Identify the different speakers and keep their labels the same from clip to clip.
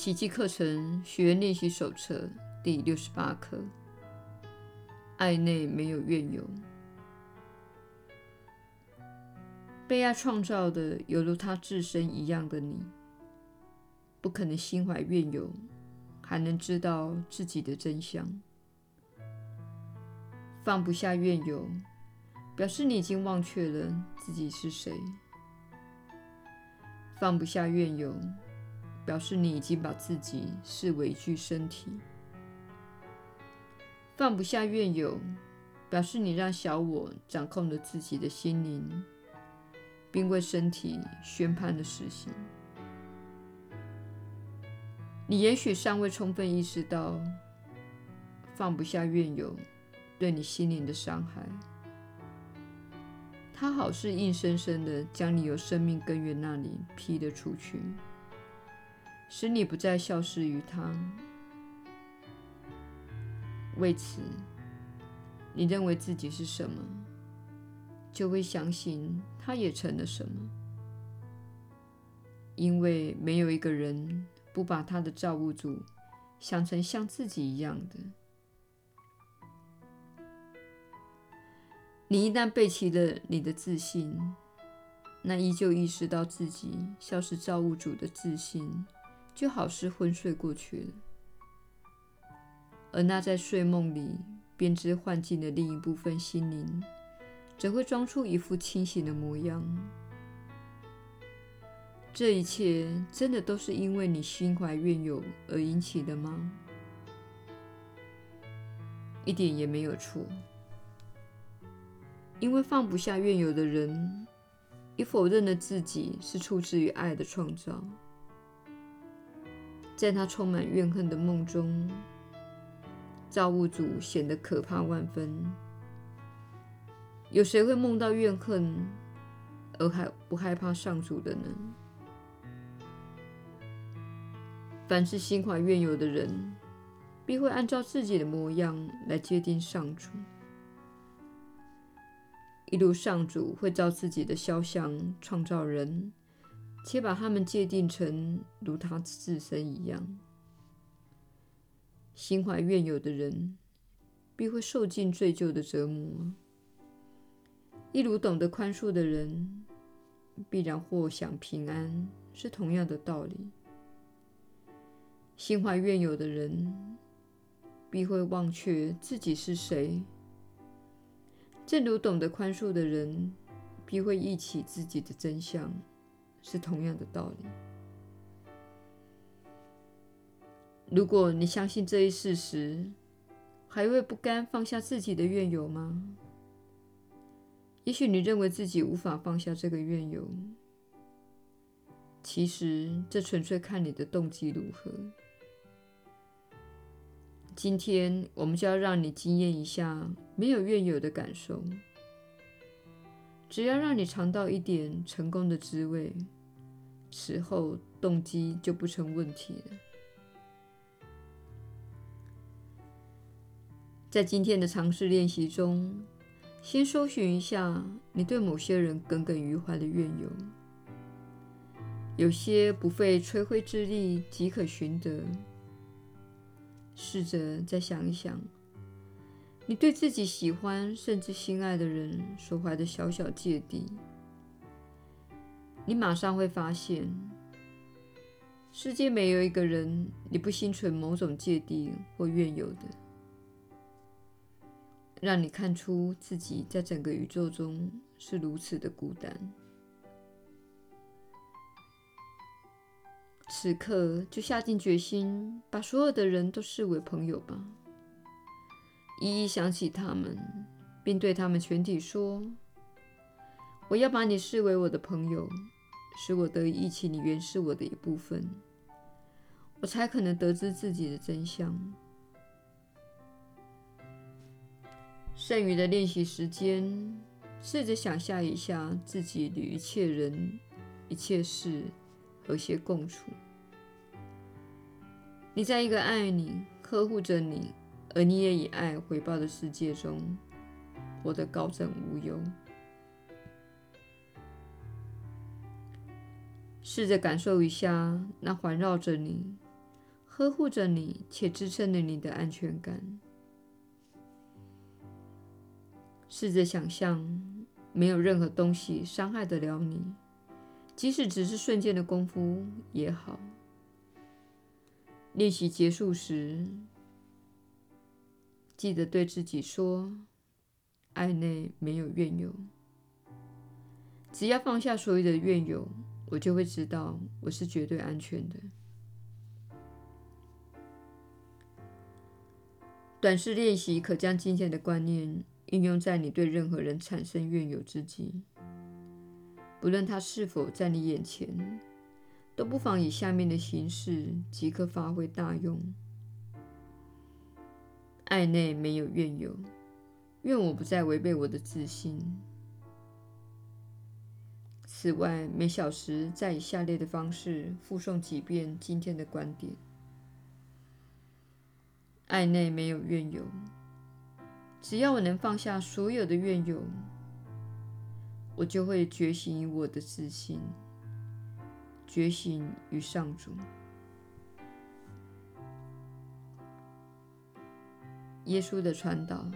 Speaker 1: 奇迹课程学员练习手册第六十八课：爱内没有怨尤。被爱创造的，犹如他自身一样的你，不可能心怀怨尤，还能知道自己的真相。放不下怨尤，表示你已经忘却了自己是谁。放不下怨尤，表示你已经把自己视为一具身体。放不下怨尤，表示你让小我掌控了自己的心灵。并为身体宣判了死刑。你也许尚未充分意识到，放不下怨尤对你心灵的伤害。它好似硬生生的将你由生命根源那里劈了出去，使你不再消失于他。为此，你认为自己是什么？就会相信他也成了什么，因为没有一个人不把他的造物主想成像自己一样的。你一旦背弃了你的自信，那依旧意识到自己像是造物主的自信，就好似昏睡过去了。而那在睡梦里编织幻境的另一部分心灵，则会装出一副清醒的模样。这一切真的都是因为你心怀怨尤而引起的吗？一点也没有错。因为放不下怨尤的人，已否认了自己是出自于爱的创造。在他充满怨恨的梦中，造物主显得可怕万分。有谁会梦到怨恨而害不害怕上主的呢？凡是心怀怨尤的人，必会按照自己的模样来界定上主，一如上主会照自己的肖像创造人，且把他们界定成如他自身一样。心怀怨尤的人，必会受尽罪咎的折磨。一如懂得宽恕的人，必然获享平安，是同样的道理。心怀怨尤的人，必会忘却自己是谁；正如懂得宽恕的人，必会忆起自己的真相，是同样的道理。如果你相信这一事实，还会不甘放下自己的怨尤吗？也许你认为自己无法放下这个怨尤，其实这纯粹看你的动机如何。今天我们就要让你经验一下没有怨尤的感受，只要让你尝到一点成功的滋味，此后动机就不成问题了。在今天的尝试练习中，先搜寻一下你对某些人耿耿于怀的怨尤，有些不费吹灰之力即可寻得。试着再想一想，你对自己喜欢甚至心爱的人所怀的小小芥蒂，你马上会发现，世界没有一个人你不心存某种芥蒂或怨尤的。让你看出自己在整个宇宙中是如此的孤单。此刻就下定决心，把所有的人都视为朋友吧。一一想起他们，并对他们全体说：“我要把你视为我的朋友，使我得以忆起你原是我的一部分，我才可能得知自己的真相。”剩余的练习时间，试着想象一下自己与一切人、一切事和谐共处。你在一个爱你、呵护着你，而你也以爱回报的世界中，活得高枕无忧。试着感受一下那环绕着你、呵护着你，且支撑着你的安全感。试着想象，没有任何东西伤害得了你，即使只是瞬间的功夫也好。练习结束时，记得对自己说：“爱内没有怨尤。”只要放下所有的怨尤，我就会知道我是绝对安全的。短视练习可将今天的观念应用在你对任何人产生怨尤之际，不论他是否在你眼前，都不妨以下面的形式即刻发挥大用。爱内没有怨尤，愿我不再违背我的自信。此外，每小时再以下列的方式复诵几遍今天的观点：爱内没有怨尤。只要我能放下所有的怨尤，我就会觉醒于我的自信，觉醒于上主。耶稣的传导。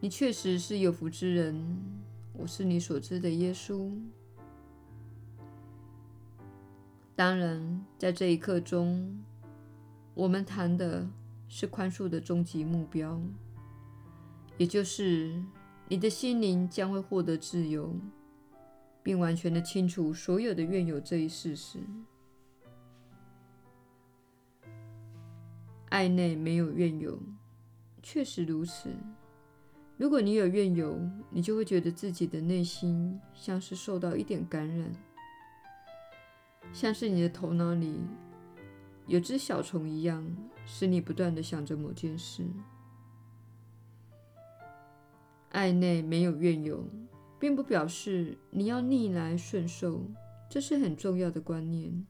Speaker 1: 你确实是有福之人，我是你所知的耶稣。当然，在这一刻中，我们谈的是宽恕的终极目标，也就是你的心灵将会获得自由，并完全的清除所有的怨尤这一事实。爱内没有怨尤，确实如此。如果你有怨尤，你就会觉得自己的内心像是受到一点感染，像是你的头脑里有只小虫一样，使你不断地想着某件事。爱内没有怨尤，并不表示你要逆来顺受，这是很重要的观念。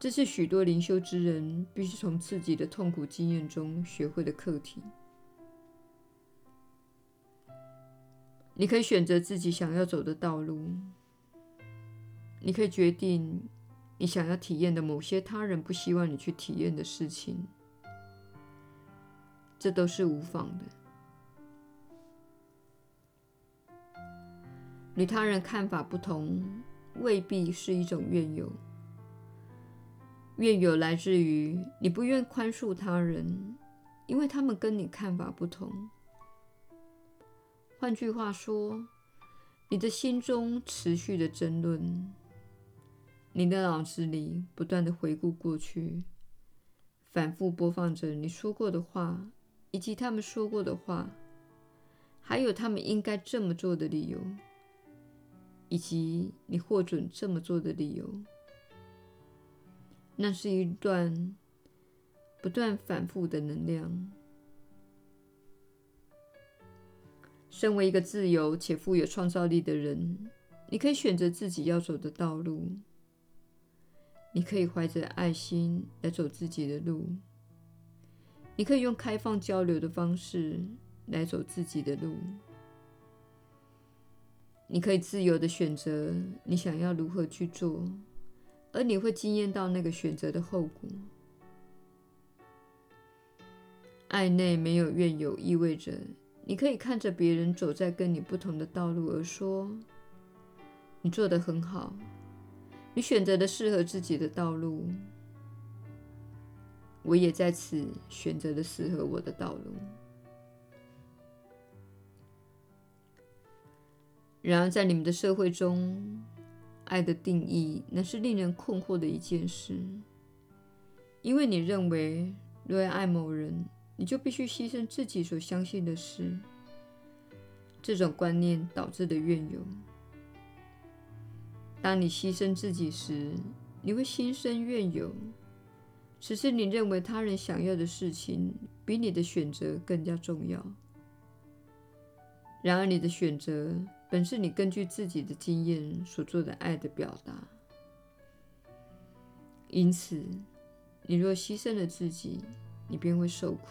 Speaker 1: 这是许多灵修之人必须从自己的痛苦经验中学会的课题。你可以选择自己想要走的道路，你可以决定你想要体验的某些他人不希望你去体验的事情，这都是无妨的。与他人看法不同，未必是一种怨尤。怨尤来自于你不愿宽恕他人，因为他们跟你看法不同。换句话说，你的心中持续的争论，你的脑子里不断的回顾过去，反复播放着你说过的话，以及他们说过的话，还有他们应该这么做的理由，以及你获准这么做的理由。那是一段不断反复的能量。身为一个自由且富有创造力的人，你可以选择自己要走的道路。你可以怀着爱心来走自己的路。你可以用开放交流的方式来走自己的路。你可以自由地选择你想要如何去做，而你会惊艳到那个选择的后果。爱内没有怨尤，意味着。你可以看着别人走在跟你不同的道路，而说：“你做得很好，你选择的适合自己的道路。我也在此选择了适合我的道路。”然而，在你们的社会中，爱的定义那是令人困惑的一件事，因为你认为，若要爱某人，你就必须牺牲自己所相信的事，这种观念导致的怨尤。当你牺牲自己时，你会心生怨尤。此时你认为他人想要的事情比你的选择更加重要。然而，你的选择本是你根据自己的经验所做的爱的表达。因此，你若牺牲了自己，你便会受苦。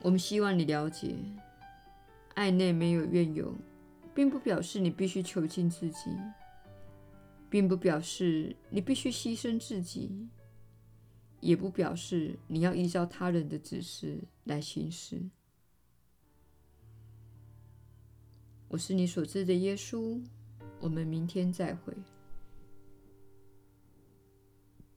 Speaker 1: 我们希望你了解，爱内没有怨尤，并不表示你必须囚禁自己，并不表示你必须牺牲自己，也不表示你要依照他人的指示来行事。我是你所知的耶稣。我们明天再会。